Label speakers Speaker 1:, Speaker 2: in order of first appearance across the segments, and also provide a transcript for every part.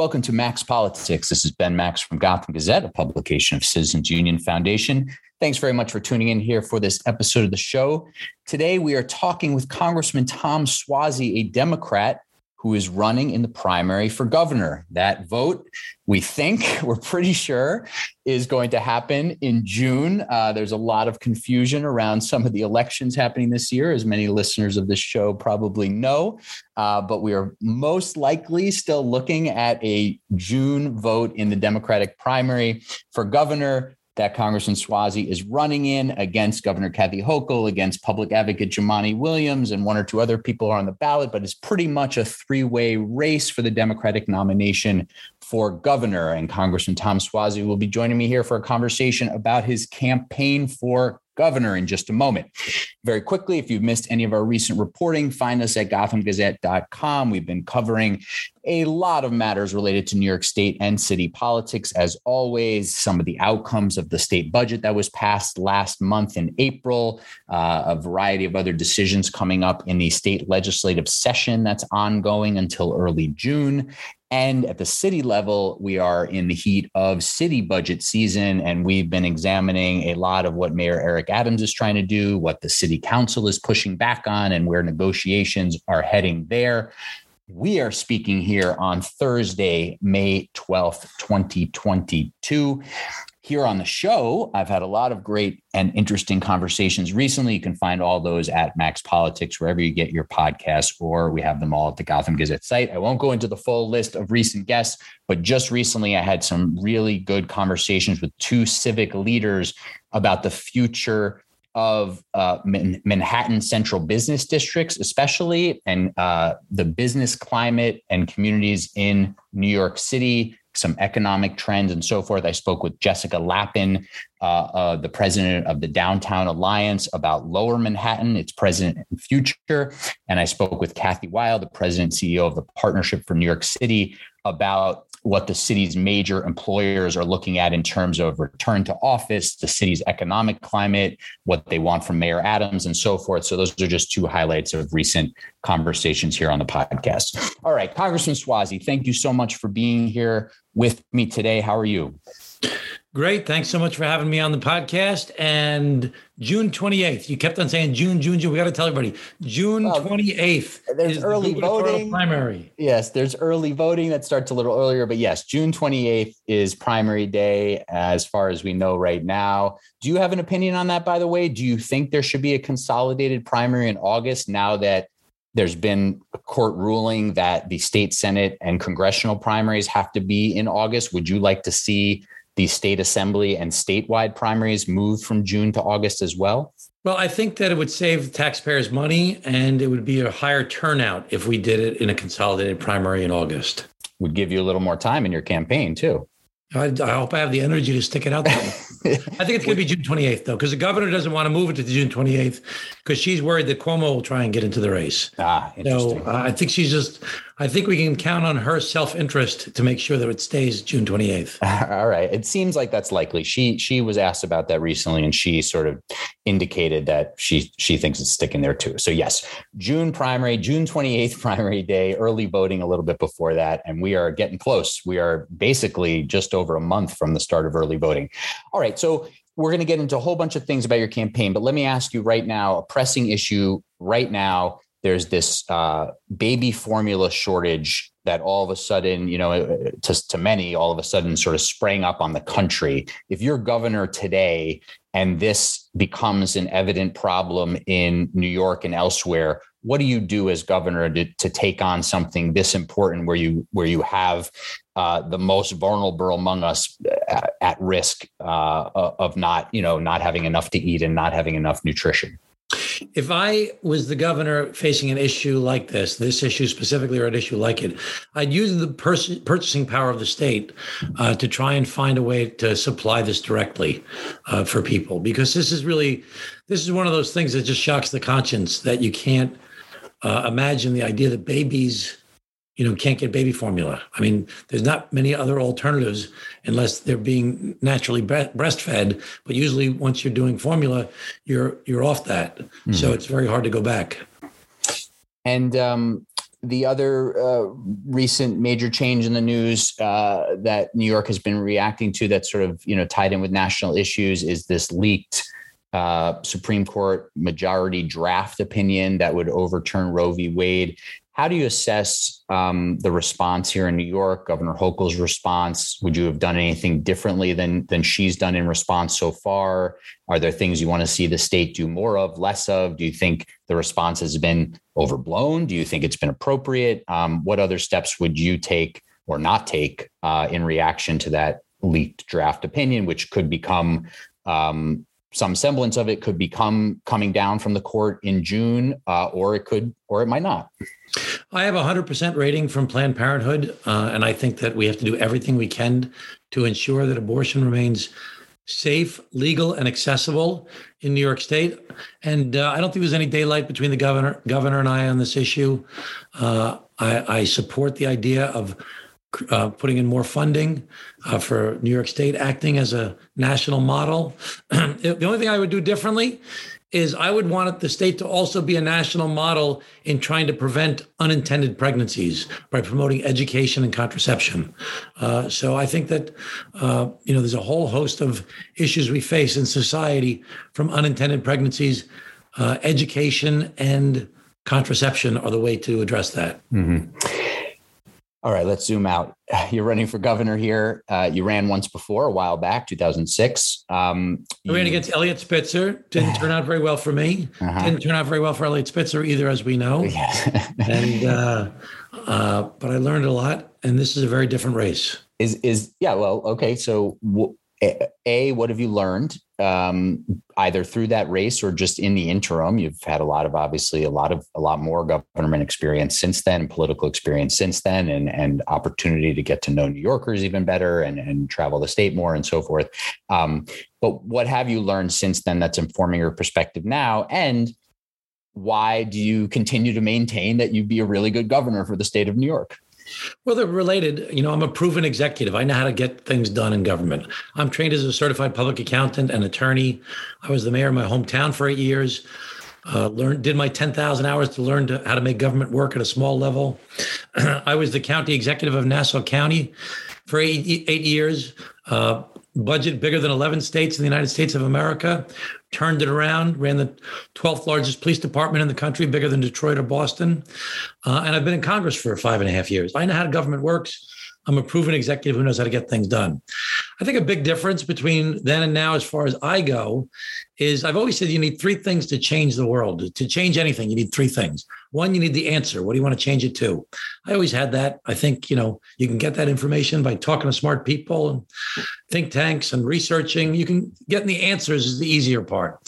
Speaker 1: Welcome to Max Politics. This is Ben Max from Gotham Gazette, a publication of Citizens Union Foundation. Thanks very much for tuning in here for this episode of the show. Today we are talking with Congressman Tom Suozzi, a Democrat who is running in the primary for governor. That vote, we think, we're pretty sure, is going to happen in June. Uh, there's a lot of confusion around some of the elections happening this year, as many listeners of this show probably know. Uh, but we are most likely still looking at a June vote in the Democratic primary for governor that Congressman Suozzi is running in against Governor Kathy Hochul, against public advocate Jumaane Williams, and one or two other people are on the ballot, but it's pretty much a three way race for the Democratic nomination for governor. And Congressman Tom Suozzi will be joining me here for a conversation about his campaign for governor in just a moment. Very quickly, if you've missed any of our recent reporting, find us at gothamgazette.com. We've been covering a lot of matters related to New York State and city politics. As always, some of the outcomes of the state budget that was passed last month in April, uh, a variety of other decisions coming up in the state legislative session that's ongoing until early June. And at the city level, we are in the heat of city budget season, and we've been examining a lot of what Mayor Eric Adams is trying to do, what the city council is pushing back on, and where negotiations are heading there. We are speaking here on Thursday, May 12th, 2022 here on the show, I've had a lot of great and interesting conversations recently. You can find all those at Max Politics, wherever you get your podcasts, or we have them all at the Gotham Gazette site. I won't go into the full list of recent guests, but just recently I had some really good conversations with two civic leaders about the future of uh, Manhattan central business districts, especially, and uh, the business climate and communities in New York City some economic trends and so forth. I spoke with Jessica Lappin, uh, uh, the president of the Downtown Alliance, about Lower Manhattan, its present and future. And I spoke with Kathy Wylde, the president CEO of the Partnership for New York City, about what the city's major employers are looking at in terms of return to office, the city's economic climate, what they want from Mayor Adams, and so forth. So, those are just two highlights of recent conversations here on the podcast. All right, Congressman Suozzi, thank you so much for being here with me today. How are you?
Speaker 2: Great. Thanks so much for having me on the podcast. And June 28th, you kept on saying June, June, June. We got to tell everybody June well, 28th.
Speaker 1: There's early the voting.
Speaker 2: Primary.
Speaker 1: Yes, there's early voting that starts a little earlier. But yes, June 28th is primary day as far as we know right now. Do you have an opinion on that, by the way? Do you think there should be a consolidated primary in August now that there's been a court ruling that the state senate and congressional primaries have to be in August? Would you like to see the state assembly and statewide primaries moved from June to August as well?
Speaker 2: Well, I think that it would save taxpayers money and it would be a higher turnout if we did it in a consolidated primary in August.
Speaker 1: Would give you a little more time in your campaign too.
Speaker 2: I, I hope I have the energy to stick it out there. I think it's going to be June 28th, though, because the governor doesn't want to move it to June 28th because she's worried that Cuomo will try and get into the race.
Speaker 1: Ah, interesting.
Speaker 2: So uh, I think she's just, I think we can count on her self interest to make sure that it stays June 28th.
Speaker 1: All right. It seems like that's likely. She she was asked about that recently, and she sort of indicated that she she thinks it's sticking there too. So yes, June primary, June 28th primary day, early voting a little bit before that, and we are getting close. We are basically just over a month from the start of early voting. All right. So we're going to get into a whole bunch of things about your campaign, but let me ask you right now a pressing issue right now there's this uh, baby formula shortage that all of a sudden, you know, to, to many, all of a sudden sort of sprang up on the country. If you're governor today and this becomes an evident problem in New York and elsewhere, what do you do as governor to, to take on something this important where you where you have uh, the most vulnerable among us at, uh, at risk uh, of not, you know, not having enough to eat and not having enough nutrition?
Speaker 2: If I was the governor facing an issue like this, this issue specifically, or an issue like it, I'd use the pers- purchasing power of the state uh, to try and find a way to supply this directly uh, for people, because this is really, this is one of those things that just shocks the conscience that you can't uh, imagine the idea that babies you know can't get baby formula. I mean there's not many other alternatives unless they're being naturally breastfed but usually once you're doing formula you're you're off that. Mm-hmm. so it's very hard to go back.
Speaker 1: And um, the other uh, recent major change in the news uh, that New York has been reacting to, that's sort of you know tied in with national issues, is this leaked uh, Supreme Court majority draft opinion that would overturn Roe v. Wade. How do you assess um, the response here in New York? Governor Hochul's response. Would you have done anything differently than than she's done in response so far? Are there things you want to see the state do more of, less of? Do you think the response has been overblown? Do you think it's been appropriate? Um, what other steps would you take or not take uh, in reaction to that leaked draft opinion, which could become um, some semblance of it could become coming down from the court in June, uh, or it could, or it might not.
Speaker 2: I have a 100% rating from Planned Parenthood, uh, and I think that we have to do everything we can to ensure that abortion remains safe, legal, and accessible in New York State. And uh, I don't think there's any daylight between the governor, governor and I on this issue. Uh, I, I, support the idea of uh, putting in more funding uh, for New York State acting as a national model. the only thing I would do differently is I would want the state to also be a national model in trying to prevent unintended pregnancies by promoting education and contraception. Uh, so I think that uh, you know there's a whole host of issues we face in society from unintended pregnancies. Uh, education and contraception are the way to address that.
Speaker 1: Mm-hmm. All right, let's zoom out. You're running for governor here. Uh, you ran once before, a while back, 2006. Um,
Speaker 2: I ran against Eliot Spitzer. Didn't turn out very well for me. Uh-huh. Didn't turn out very well for Eliot Spitzer either, as we know. and uh, uh, but I learned a lot, and this is a very different race.
Speaker 1: Is is yeah? Well, okay. So w- a, what have you learned um, either through that race or just in the interim? You've had a lot of obviously a lot of a lot more government experience since then, political experience since then, and and opportunity to get to know New Yorkers even better and and travel the state more and so forth. Um, but what have you learned since then that's informing your perspective now? And why do you continue to maintain that you'd be a really good governor for the state of New York?
Speaker 2: Well, they're related. You know, I'm a proven executive. I know how to get things done in government. I'm trained as a certified public accountant and attorney. I was the mayor of my hometown for eight years. Uh, learned, did my 10,000 hours to learn to, how to make government work at a small level. I was the county executive of Nassau County for eight, eight years. Uh, budget bigger than 11 states in the United States of America, turned it around, ran the 12th largest police department in the country, bigger than Detroit or Boston. Uh, and I've been in Congress for five and a half years. I know how government works. I'm a proven executive who knows how to get things done. I think a big difference between then and now, as far as I go, is I've always said you need three things to change the world. To change anything, you need three things. One, you need the answer. What do you want to change it to? I always had that. I think, you know, you can get that information by talking to smart people and think tanks and researching. You can getting the answers is the easier part.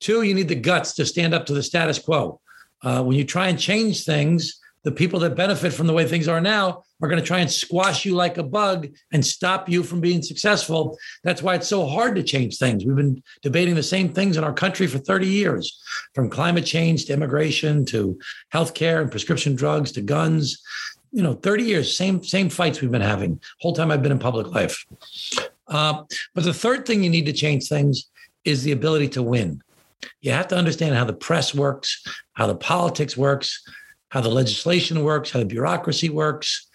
Speaker 2: Two, you need the guts to stand up to the status quo. Uh, when you try and change things, the people that benefit from the way things are now are going to try and squash you like a bug and stop you from being successful. That's why it's so hard to change things. We've been debating the same things in our country for 30 years, from climate change to immigration to healthcare and prescription drugs to guns. You know, 30 years, same same fights we've been having whole time I've been in public life. Uh, but the third thing you need to change things is the ability to win. You have to understand how the press works, how the politics works, how the legislation works, how the bureaucracy works.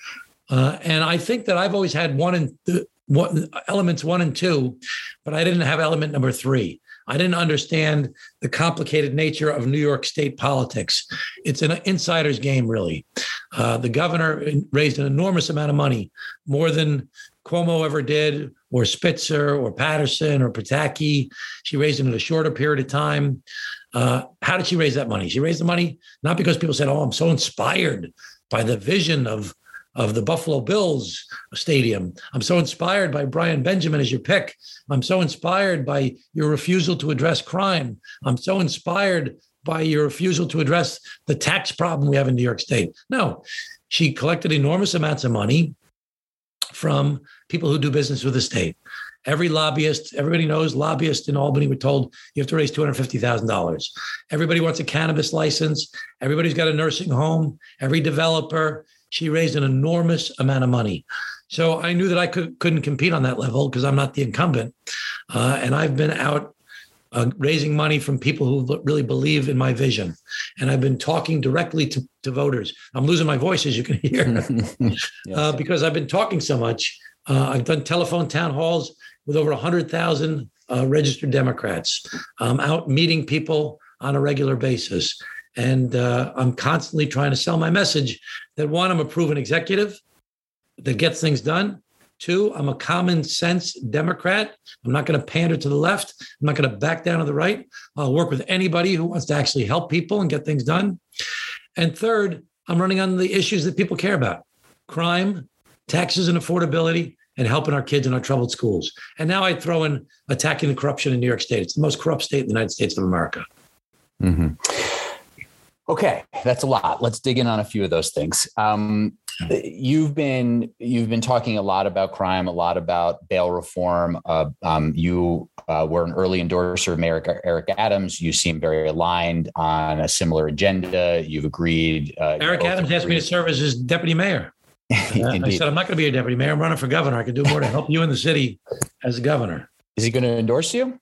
Speaker 2: Uh, and I think that I've always had one and th- one, elements one and two, but I didn't have element number three. I didn't understand the complicated nature of New York State politics. It's an insider's game, really. Uh, the governor raised an enormous amount of money, more than Cuomo ever did, or Spitzer, or Paterson, or Pataki. She raised it in a shorter period of time. Uh, how did she raise that money? She raised the money not because people said, "Oh, I'm so inspired by the vision of of the Buffalo Bills stadium. I'm so inspired by Brian Benjamin as your pick. I'm so inspired by your refusal to address crime. I'm so inspired by your refusal to address the tax problem we have in New York State." No, she collected enormous amounts of money from people who do business with the state. Every lobbyist, everybody knows lobbyists in Albany were told you have to raise $250,000. Everybody wants a cannabis license. Everybody's got a nursing home. Every developer. She raised an enormous amount of money. So I knew that I could, couldn't compete on that level because I'm not the incumbent. Uh, and I've been out uh, raising money from people who really believe in my vision. And I've been talking directly to, to voters. I'm losing my voice, as you can hear, yes. uh, because I've been talking so much. Uh, I've done telephone town halls with over 100,000 uh, registered Democrats. I'm out meeting people on a regular basis. And uh, I'm constantly trying to sell my message that one, I'm a proven executive that gets things done. Two, I'm a common sense Democrat. I'm not going to pander to the left. I'm not going to back down to the right. I'll work with anybody who wants to actually help people and get things done. And third, I'm running on the issues that people care about crime, taxes and affordability, and helping our kids in our troubled schools. And now I throw in attacking the corruption in New York State. It's the most corrupt state in the United States of America.
Speaker 1: Mm-hmm. Okay, that's a lot. Let's dig in on a few of those things. Um, you've been you've been talking a lot about crime, a lot about bail reform. Uh, um, you uh, were an early endorser of Mayor Eric Adams. You seem very aligned on a similar agenda. You've agreed.
Speaker 2: Uh, Eric Adams agreed. asked me to serve as his deputy mayor. I said, I'm not going to be a deputy mayor. I'm running for governor. I can do more to help you in the city as a governor.
Speaker 1: Is he going to endorse you?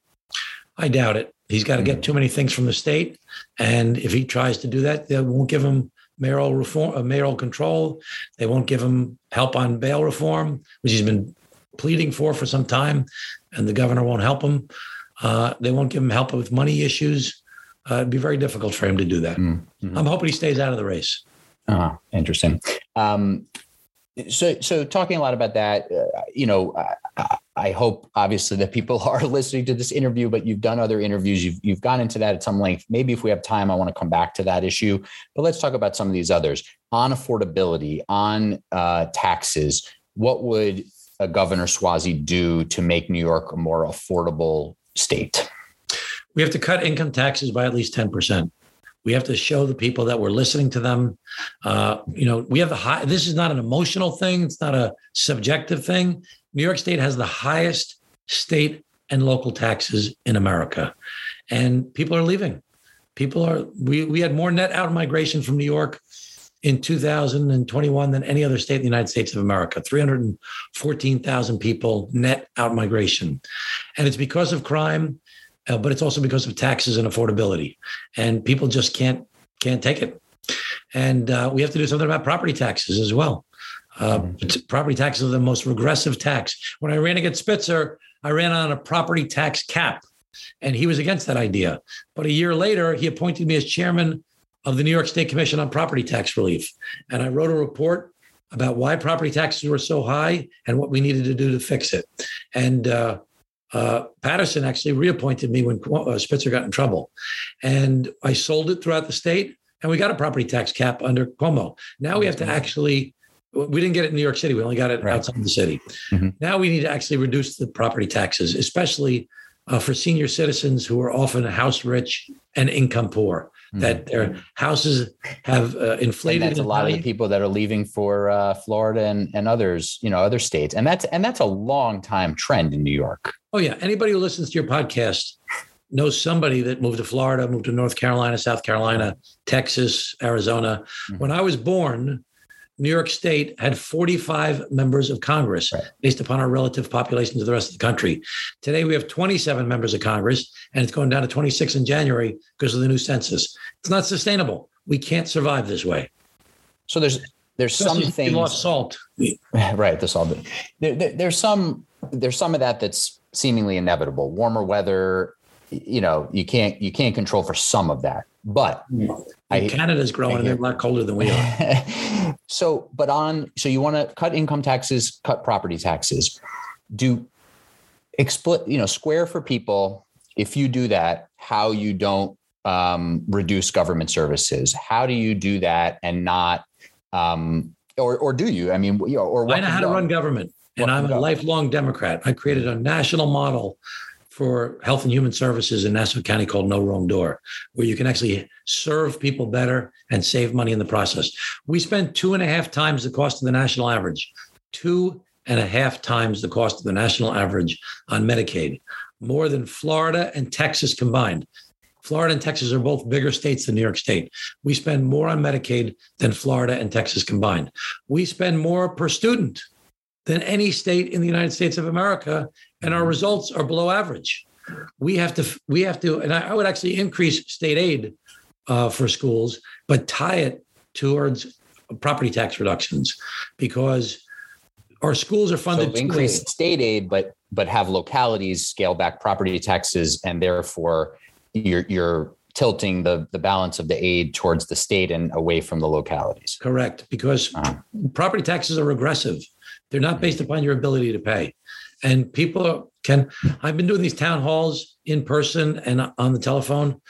Speaker 2: I doubt it. He's got to get too many things from the state, and if he tries to do that, they won't give him mayoral reform, uh, mayoral control. They won't give him help on bail reform, which he's been pleading for for some time, and the governor won't help him. Uh, they won't give him help with money issues. Uh, it'd be very difficult for him to do that. Mm-hmm. I'm hoping he stays out of the race.
Speaker 1: Uh, interesting. Um, so, so talking a lot about that, uh, you know, I, I, hope obviously that people are listening to this interview, but you've done other interviews, you've you've gone into that at some length. Maybe if we have time, I want to come back to that issue. But let's talk about some of these others on affordability, on uh, taxes. What would a Governor Suozzi do to make New York a more affordable state?
Speaker 2: We have to cut income taxes by at least ten percent. We have to show the people that we're listening to them. Uh, you know, we have the high. This is not an emotional thing. It's not a subjective thing. New York State has the highest state and local taxes in America, and people are leaving. People are. We we had more net out migration from New York in 2021 than any other state in the United States of America 314,000 people net out migration. And it's because of crime uh, but it's also because of taxes and affordability, and people just can't can't take it. And uh, we have to do something about property taxes as well. Uh, mm-hmm. Property taxes are the most regressive tax. When I ran against Spitzer, I ran on a property tax cap, and he was against that idea. But a year later, he appointed me as chairman of the New York State Commission on Property Tax Relief, and I wrote a report about why property taxes were so high and what we needed to do to fix it. And uh, uh, Paterson actually reappointed me when uh, Spitzer got in trouble. And I sold it throughout the state, and we got a property tax cap under Cuomo. Now we have to actually, we didn't get it in New York City, we only got it right. outside the city. Mm-hmm. Now we need to actually reduce the property taxes, especially uh, for senior citizens who are often house rich and income poor that mm-hmm. their houses have uh, inflated.
Speaker 1: And that's a lot value. of the people that are leaving for uh, Florida and, and others, you know, other states, and that's and that's a long time trend in New York.
Speaker 2: Oh yeah, anybody who listens to your podcast knows somebody that moved to Florida, moved to North Carolina, South Carolina, Texas, Arizona. Mm-hmm. When I was born, New York State had 45 members of Congress right. based upon our relative population to the rest of the country. Today, we have 27 members of Congress, and it's going down to 26 in January because of the new census. It's not sustainable. We can't survive this way.
Speaker 1: So there's there's Especially some things
Speaker 2: lost salt.
Speaker 1: Right, the salt. There, there, there's some there's some of that that's seemingly inevitable. Warmer weather, you know, you can't you can't control for some of that. But
Speaker 2: I, Canada's growing and they're a lot colder than we are.
Speaker 1: so, but on, so you want to cut income taxes, cut property taxes. Do explicit, you know, square for people. If you do that, how you don't um, reduce government services? How do you do that and not, um, or or do you? I mean, you know, or
Speaker 2: I know how to run government, and I'm a lifelong Democrat. I created a national model for health and human services in Nassau County called No Wrong Door, where you can actually serve people better and save money in the process. We spend two and a half times the cost of the national average, two and a half times the cost of the national average on Medicaid, more than Florida and Texas combined. Florida and Texas are both bigger states than New York State. We spend more on Medicaid than Florida and Texas combined. We spend more per student than any state in the United States of America, and our results are below average. we have to we have to, and I, would actually increase state aid uh, for schools, but tie it towards property tax reductions because our schools are funded.
Speaker 1: So increase state aid, but but have localities scale back property taxes, and therefore you're you're tilting the the balance of the aid towards the state and away from the localities.
Speaker 2: Correct, because uh-huh. property taxes are regressive. They're not based upon your ability to pay. And people can I've been doing these town halls in person and on the telephone.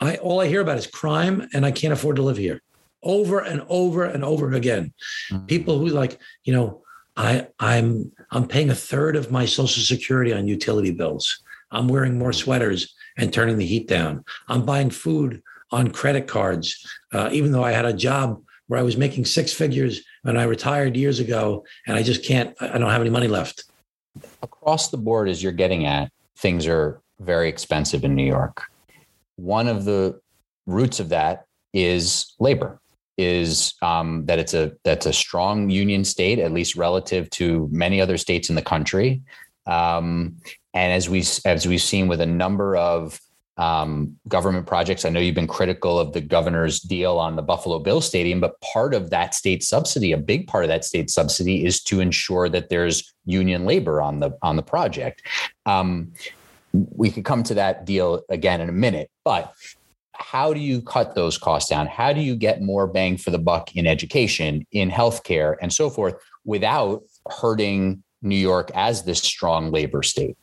Speaker 2: I all I hear about is crime and I can't afford to live here. Over and over and over again. Mm-hmm. People who like, you know, I I'm I'm paying a third of my social security on utility bills. I'm wearing more sweaters and turning the heat down. I'm buying food on credit cards, uh, even though I had a job where I was making six figures when I retired years ago, and I just can't. I don't have any money left.
Speaker 1: Across the board, as you're getting at, things are very expensive in New York. One of the roots of that is labor is um, that it's a that's a strong union state, at least relative to many other states in the country. Um, and as we as we've seen with a number of um, government projects, I know you've been critical of the governor's deal on the Buffalo Bill Stadium, but part of that state subsidy, a big part of that state subsidy, is to ensure that there's union labor on the on the project. Um, we could come to that deal again in a minute, but how do you cut those costs down? How do you get more bang for the buck in education, in healthcare, and so forth without hurting New York as this strong labor state?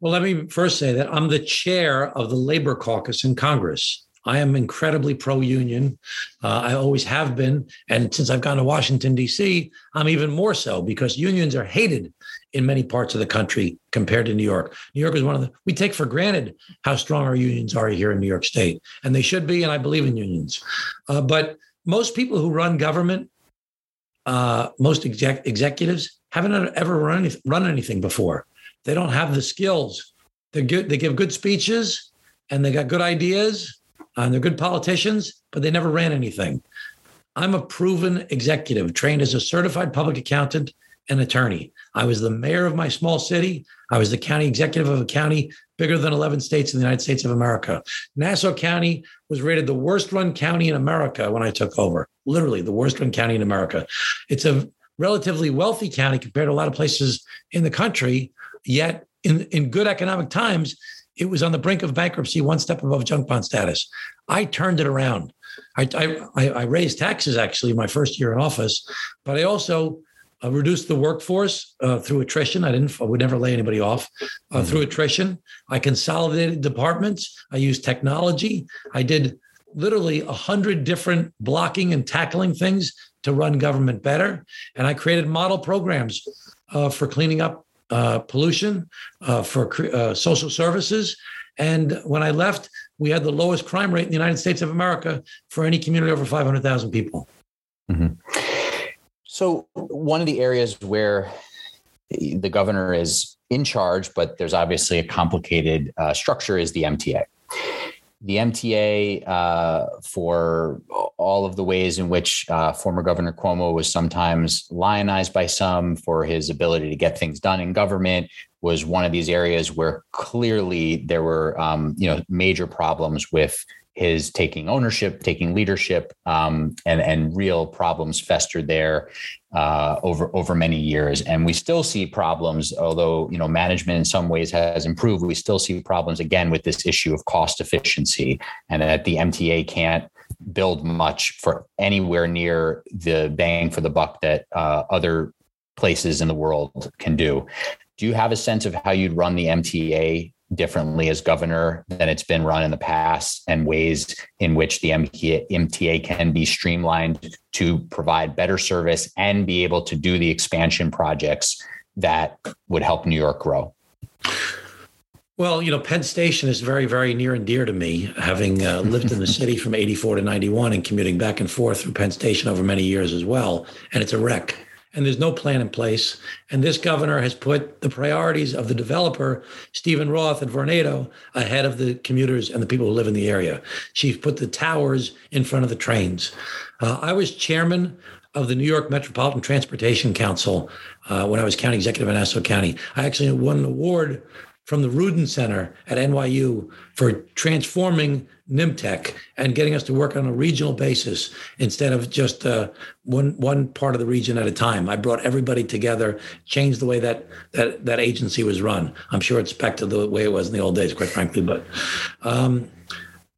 Speaker 2: Well, let me first say that I'm the chair of the Labor Caucus in Congress. I am incredibly pro union. Uh, I always have been. And since I've gone to Washington, D.C., I'm even more so because unions are hated in many parts of the country compared to New York. New York is one of the, we take for granted how strong our unions are here in New York State. And they should be. And I believe in unions. Uh, but most people who run government, uh, most exec- executives, haven't ever run, any, run anything before. They don't have the skills. They good. They give good speeches, and they got good ideas, and they're good politicians, but they never ran anything. I'm a proven executive, trained as a certified public accountant and attorney. I was the mayor of my small city. I was the county executive of a county bigger than 11 states in the United States of America. Nassau County was rated the worst run county in America when I took over, literally the worst run county in America. It's a relatively wealthy county compared to a lot of places in the country, Yet, in, in good economic times, it was on the brink of bankruptcy, one step above junk bond status. I turned it around. I, I, I raised taxes actually my first year in office, but I also uh, reduced the workforce uh, through attrition. I didn't. I would never lay anybody off uh, mm-hmm. through attrition. I consolidated departments. I used technology. I did literally a hundred different blocking and tackling things to run government better, and I created model programs uh, for cleaning up uh, pollution, uh, for uh, social services. And when I left, we had the lowest crime rate in the United States of America for any community over 500,000 people.
Speaker 1: Mm-hmm. So, one of the areas where the governor is in charge, but there's obviously a complicated uh, structure, is the MTA the MTA uh, for all of the ways in which uh, former Governor Cuomo was sometimes lionized by some for his ability to get things done in government was one of these areas where clearly there were um, you know major problems with his taking ownership, taking leadership, um, and and real problems festered there uh, over over many years. And we still see problems, although you know management in some ways has improved. We still see problems again with this issue of cost efficiency, and that the MTA can't build much for anywhere near the bang for the buck that uh, other places in the world can do. Do you have a sense of how you'd run the MTA differently as governor than it's been run in the past and ways in which the MTA, can be streamlined to provide better service and be able to do the expansion projects that would help New York grow?
Speaker 2: Well, you know, Penn Station is very, very near and dear to me, having uh, lived in the city from 84 to 91 and commuting back and forth through Penn Station over many years as well. And it's a wreck and there's no plan in place. And this governor has put the priorities of the developer, Steven Roth and Vornado, ahead of the commuters and the people who live in the area. She's put the towers in front of the trains. Uh, I was chairman of the New York Metropolitan Transportation Council uh, when I was county executive in Nassau County. I actually won an award from the Rudin Center at NYU for transforming NYMTC and getting us to work on a regional basis instead of just uh, one one part of the region at a time. I brought everybody together, changed the way that that that agency was run. I'm sure it's back to the way it was in the old days, quite frankly. But um,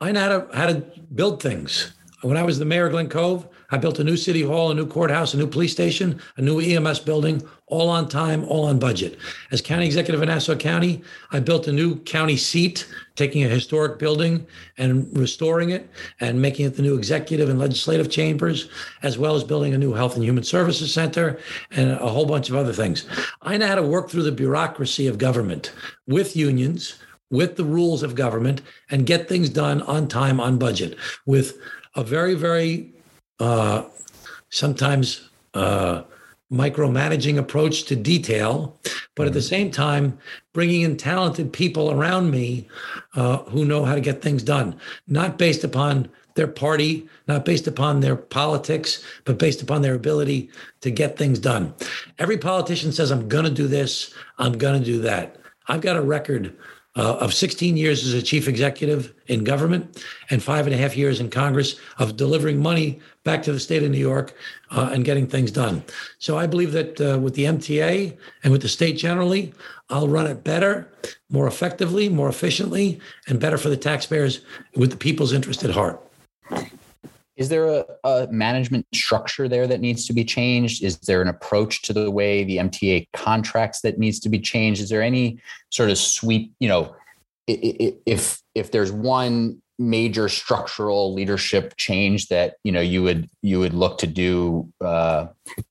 Speaker 2: I know how to how to build things. When I was the mayor of Glen Cove, I built a new city hall, a new courthouse, a new police station, a new EMS building, all on time, all on budget. As county executive in Nassau County, I built a new county seat, taking a historic building and restoring it and making it the new executive and legislative chambers, as well as building a new health and human services center and a whole bunch of other things. I know how to work through the bureaucracy of government with unions, with the rules of government, and get things done on time, on budget, with a very, very uh, sometimes uh, micromanaging approach to detail, but at the mm-hmm. same time, bringing in talented people around me uh, who know how to get things done, not based upon their party, not based upon their politics, but based upon their ability to get things done. Every politician says, I'm going to do this, I'm going to do that. I've got a record uh, of 16 years as a chief executive in government and five and a half years in Congress of delivering money back to the state of New York uh, and getting things done. So I believe that uh, with the MTA and with the state generally, I'll run it better, more effectively, more efficiently, and better for the taxpayers with the people's interest at heart.
Speaker 1: Is there a, a, management structure there that needs to be changed? Is there an approach to the way the MTA contracts that needs to be changed? Is there any sort of sweep, you know, if if there's one major structural leadership change that you know you would you would look to do uh,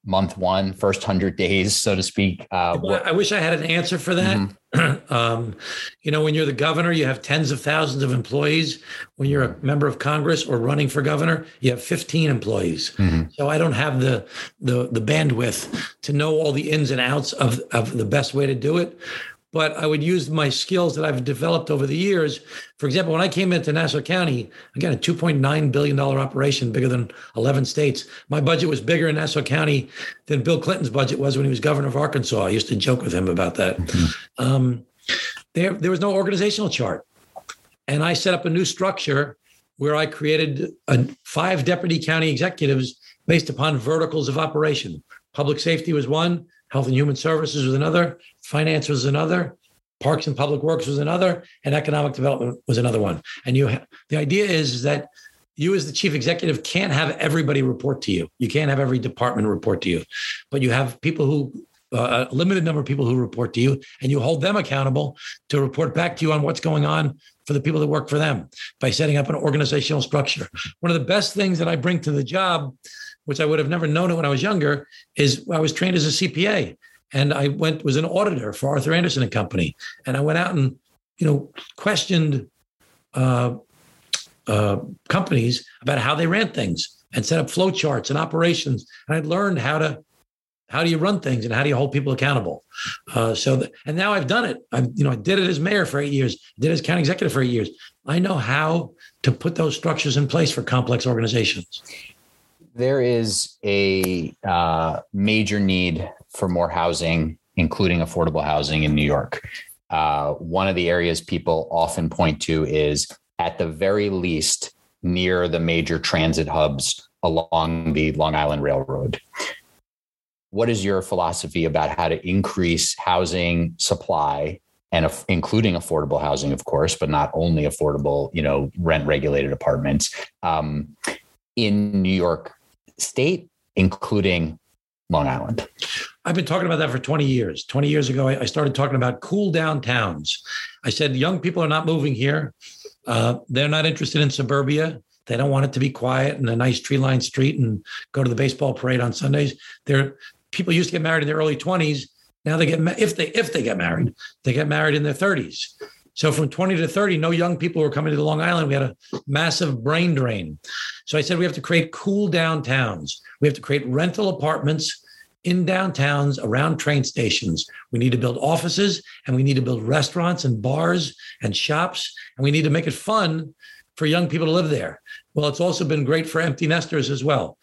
Speaker 1: month one first 100 days so to speak uh,
Speaker 2: i wish i had an answer for that mm-hmm. um, you know when you're the governor you have tens of thousands of employees when you're a member of congress or running for governor you have 15 employees mm-hmm. so i don't have the, the the bandwidth to know all the ins and outs of of the best way to do it but I would use my skills that I've developed over the years. For example, when I came into Nassau County, again, a $2.9 billion operation, bigger than 11 states, my budget was bigger in Nassau County than Bill Clinton's budget was when he was governor of Arkansas. I used to joke with him about that. Mm-hmm. Um, there, there was no organizational chart. And I set up a new structure where I created a, five deputy county executives based upon verticals of operation. Public safety was one, Health and Human Services was another, Finance was another, Parks and Public Works was another, and Economic Development was another one. And you, ha- the idea is, is that you as the chief executive can't have everybody report to you. You can't have every department report to you, but you have people who uh, a limited number of people who report to you, and you hold them accountable to report back to you on what's going on for the people that work for them by setting up an organizational structure. One of the best things that I bring to the job which I would have never known it when I was younger, is I was trained as a CPA and I went was an auditor for Arthur Andersen and Company, and I went out and you know questioned uh, uh, companies about how they ran things and set up flow charts and operations, and I learned how to how do you run things and how do you hold people accountable. Uh, so that, and now I've done it. I you know I did it as mayor for eight years, did it as county executive for eight years. I know how to put those structures in place for complex organizations
Speaker 1: there is a uh, major need for more housing, including affordable housing in New York. Uh, one of the areas people often point to is, at the very least, near the major transit hubs along the Long Island Railroad. What is your philosophy about how to increase housing supply and including affordable housing, of course, but not only affordable, you know, rent regulated apartments um, in New York state, including Long Island?
Speaker 2: I've been talking about that for 20 years. 20 years ago, I started talking about cool down towns. I said, young people are not moving here. Uh, they're not interested in suburbia. They don't want it to be quiet and a nice tree lined street and go to the baseball parade on Sundays. They're people used to get married in their early 20s. Now they get if they if they get married, they get married in their 30s. So from 20 to 30, no young people were coming to Long Island. We had a massive brain drain. So I said we have to create cool downtowns. We have to create rental apartments in downtowns around train stations. We need to build offices and we need to build restaurants and bars and shops. And we need to make it fun for young people to live there. Well, it's also been great for empty nesters as well.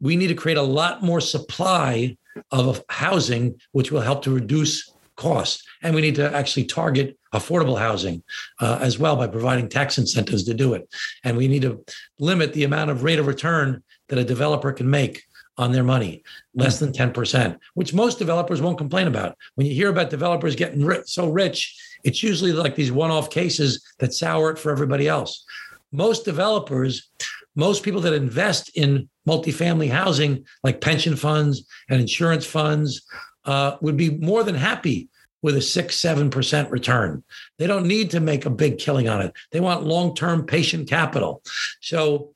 Speaker 2: We need to create a lot more supply of housing, which will help to reduce cost. And we need to actually target affordable housing uh, as well by providing tax incentives to do it. And we need to limit the amount of rate of return that a developer can make on their money, less than 10%, which most developers won't complain about. When you hear about developers getting ri- so rich, it's usually like these one off cases that sour it for everybody else. Most developers, most people that invest in multifamily housing, like pension funds and insurance funds, uh, would be more than happy with a six, seven percent return. They don't need to make a big killing on it. They want long-term patient capital. So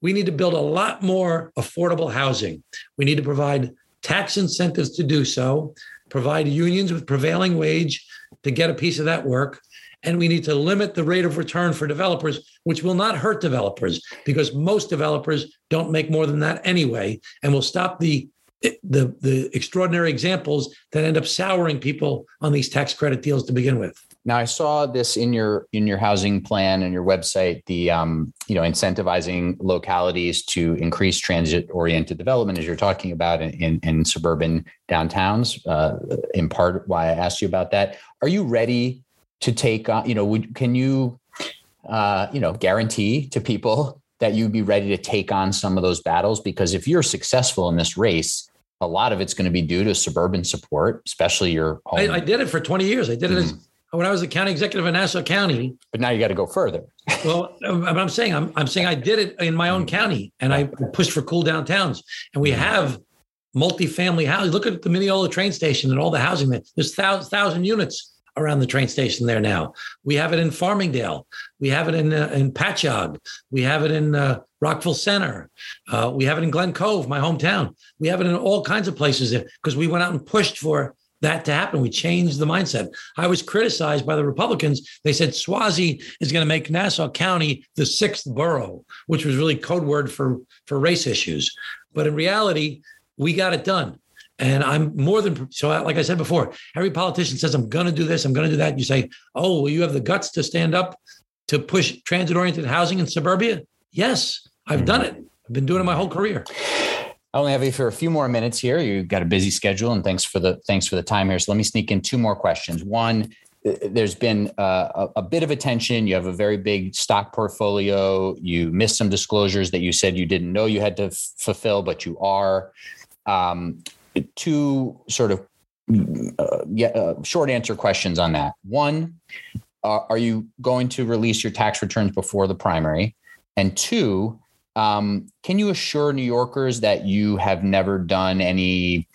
Speaker 2: we need to build a lot more affordable housing. We need to provide tax incentives to do so, provide unions with prevailing wage to get a piece of that work. And we need to limit the rate of return for developers, which will not hurt developers because most developers don't make more than that anyway, and will stop the the the extraordinary examples that end up souring people on these tax credit deals to begin with.
Speaker 1: Now I saw this in your in your housing plan and your website, the um, you know incentivizing localities to increase transit oriented development, as you're talking about in in, in suburban downtowns. Uh, in part, why I asked you about that. Are you ready to take on? You know, would, can you uh, you know guarantee to people that you'd be ready to take on some of those battles? Because if you're successful in this race, a lot of it's going to be due to suburban support, especially your home.
Speaker 2: I, I did it for 20 years. I did it as, mm-hmm. when I was the county executive in Nassau County.
Speaker 1: But now you got to go further.
Speaker 2: well, I'm saying I'm, I'm saying I did it in my own mm. county, and I pushed for cool downtowns, and we mm. have multifamily housing. Look at the Mineola train station and all the housing there. There's thousand, thousand units around the train station there now. We have it in Farmingdale. We have it in uh, in Patchogue. We have it in uh, Rockville Centre. Uh, we have it in Glen Cove, my hometown. We have it in all kinds of places because we went out and pushed for that to happen. We changed the mindset. I was criticized by the Republicans. They said Suozzi is going to make Nassau County the sixth borough, which was really code word for for race issues. But in reality, we got it done. And I'm more than so. Like I said before, every politician says, "I'm going to do this. I'm going to do that." You say, "Oh, well, you have the guts to stand up to push transit-oriented housing in suburbia?" Yes, I've done it. I've been doing it my whole career.
Speaker 1: I only have you for a few more minutes here. You've got a busy schedule, and thanks for the thanks for the time here. So let me sneak in two more questions. One, uh, there's been uh, a, a, bit of attention. You have a very big stock portfolio. You missed some disclosures that you said you didn't know you had to f- fulfill, but you are. Um, two sort of uh, yeah, uh, short answer questions on that. One, uh, are you going to release your tax returns before the primary? And two, um, can you assure New Yorkers that you have never done any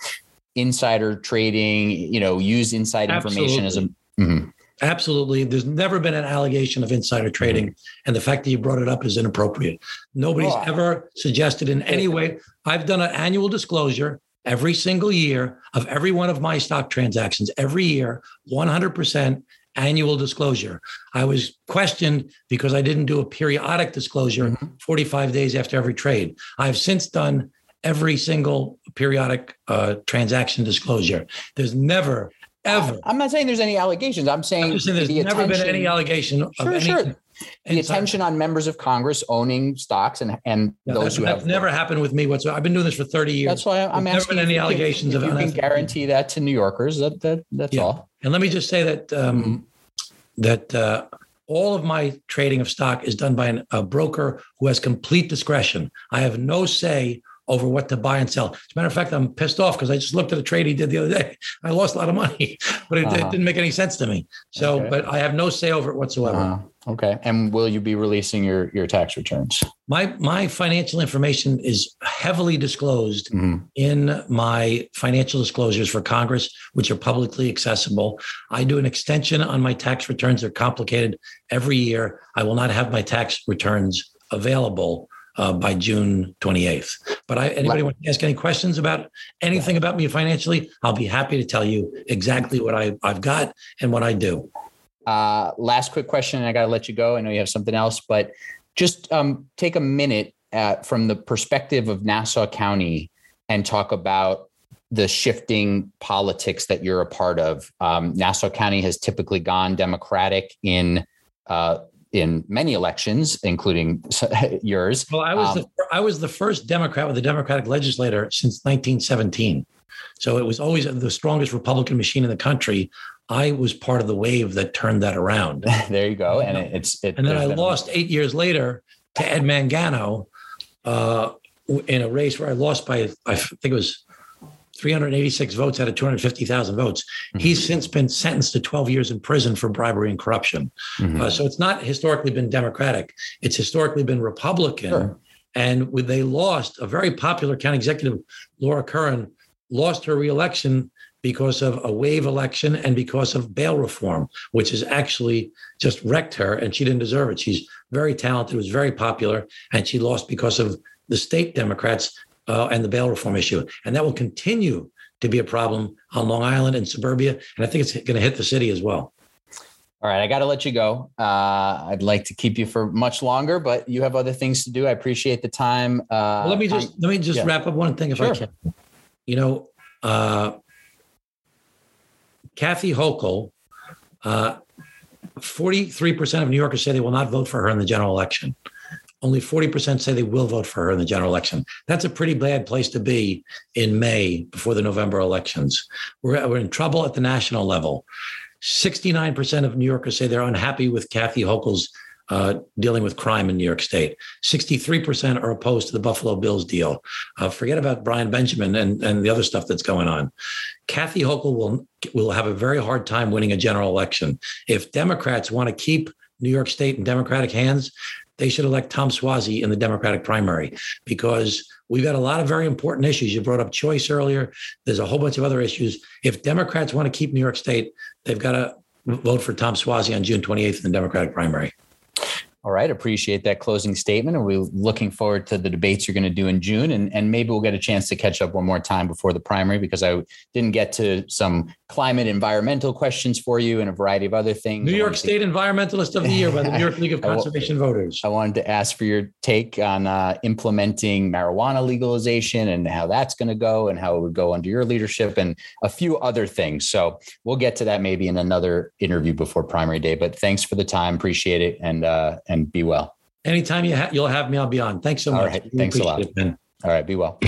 Speaker 1: insider trading? You know, use inside Absolutely. information as a. Mm-hmm.
Speaker 2: Absolutely. There's never been an allegation of insider trading. Mm-hmm. And the fact that you brought it up is inappropriate. Nobody's oh. ever suggested in any way. I've done an annual disclosure every single year of every one of my stock transactions, every year, 100% annual disclosure. I was questioned because I didn't do a periodic disclosure mm-hmm. 45 days after every trade. I've since done every single periodic uh, transaction disclosure. There's never, ever.
Speaker 1: I'm not saying there's any allegations. I'm saying,
Speaker 2: I'm there's never attention. been any allegation of
Speaker 1: sure, Sure the attention on members of Congress owning stocks and and those who have
Speaker 2: never happened with me whatsoever. I've been doing this for 30 years.
Speaker 1: That's why I'm
Speaker 2: There's
Speaker 1: asking.
Speaker 2: Never been any allegations
Speaker 1: of. You can guarantee that to New Yorkers. That that that's yeah. all.
Speaker 2: And let me just say that um, that uh, all of my trading of stock is done by an, a broker who has complete discretion. I have no say over what to buy and sell. As a matter of fact, I'm pissed off because I just looked at a trade he did the other day. I lost a lot of money, but it, uh-huh. it didn't make any sense to me. So, okay. but I have no say over it whatsoever. Uh-huh.
Speaker 1: Okay. And will you be releasing your your tax returns?
Speaker 2: My my financial information is heavily disclosed mm-hmm. in my financial disclosures for Congress, which are publicly accessible. I do an extension on my tax returns. They're complicated every year. I will not have my tax returns available uh, by June 28th. But I, anybody want to ask any questions about anything about me financially? I'll be happy to tell you exactly what I, I've got and what I do.
Speaker 1: Uh, last quick question, I got to let you go. I know you have something else, but just um, take a minute at, from the perspective of Nassau County and talk about the shifting politics that you're a part of. Um, Nassau County has typically gone Democratic in uh, in many elections, including yours.
Speaker 2: Well, I was um, the, I was the first Democrat with a Democratic legislator since 1917. So it was always the strongest Republican machine in the country. I was part of the wave that turned that around.
Speaker 1: there you go. And it, it's it,
Speaker 2: and then I lost eight years later to Ed Mangano uh, in a race where I lost by I think it was 386 votes out of 250,000 votes. Mm-hmm. He's since been sentenced to 12 years in prison for bribery and corruption. Mm-hmm. Uh, so it's not historically been Democratic, it's historically been Republican. Sure. And when they lost, a very popular county executive, Laura Curran, lost her reelection because of a wave election and because of bail reform, which has actually just wrecked her, and she didn't deserve it. She's very talented, was very popular, and she lost because of the state Democrats uh, and the bail reform issue. And that will continue to be a problem on Long Island and suburbia. And I think it's going to hit the city as well.
Speaker 1: All right, I got to let you go. Uh, I'd like to keep you for much longer, but you have other things to do. I appreciate the time. Uh,
Speaker 2: well, let me just let me just yeah. wrap up one thing, if sure. I can. You know, uh, Kathy Hochul, uh, forty-three percent of New Yorkers say they will not vote for her in the general election only 40% say they will vote for her in the general election. That's a pretty bad place to be in May before the November elections. We're, we're in trouble at the national level. 69% of New Yorkers say they're unhappy with Kathy Hochul's uh, dealing with crime in New York State. 63% are opposed to the Buffalo Bills deal. Uh, forget about Brian Benjamin and, and the other stuff that's going on. Kathy Hochul will, will have a very hard time winning a general election. If Democrats want to keep New York State in Democratic hands, they should elect Tom Suozzi in the Democratic primary because we've got a lot of very important issues. You brought up choice earlier. There's a whole bunch of other issues. If Democrats want to keep New York State, they've got to vote for Tom Suozzi on June 28th in the Democratic primary.
Speaker 1: All right. Appreciate that closing statement. And we're looking forward to the debates you're going to do in June. And, and maybe we'll get a chance to catch up one more time before the primary because I didn't get to some climate environmental questions for you and a variety of other things.
Speaker 2: New York State to... Environmentalist of the Year by the New York League of Conservation Voters.
Speaker 1: I wanted to ask for your take on uh, implementing marijuana legalization and how that's going to go and how it would go under your leadership and a few other things. So we'll get to that maybe in another interview before primary day. But thanks for the time. Appreciate it. And, uh, and be well.
Speaker 2: Anytime you ha- you'll have me, I'll be on. Thanks so much.
Speaker 1: All right. Thanks a lot. It, All right. Be well.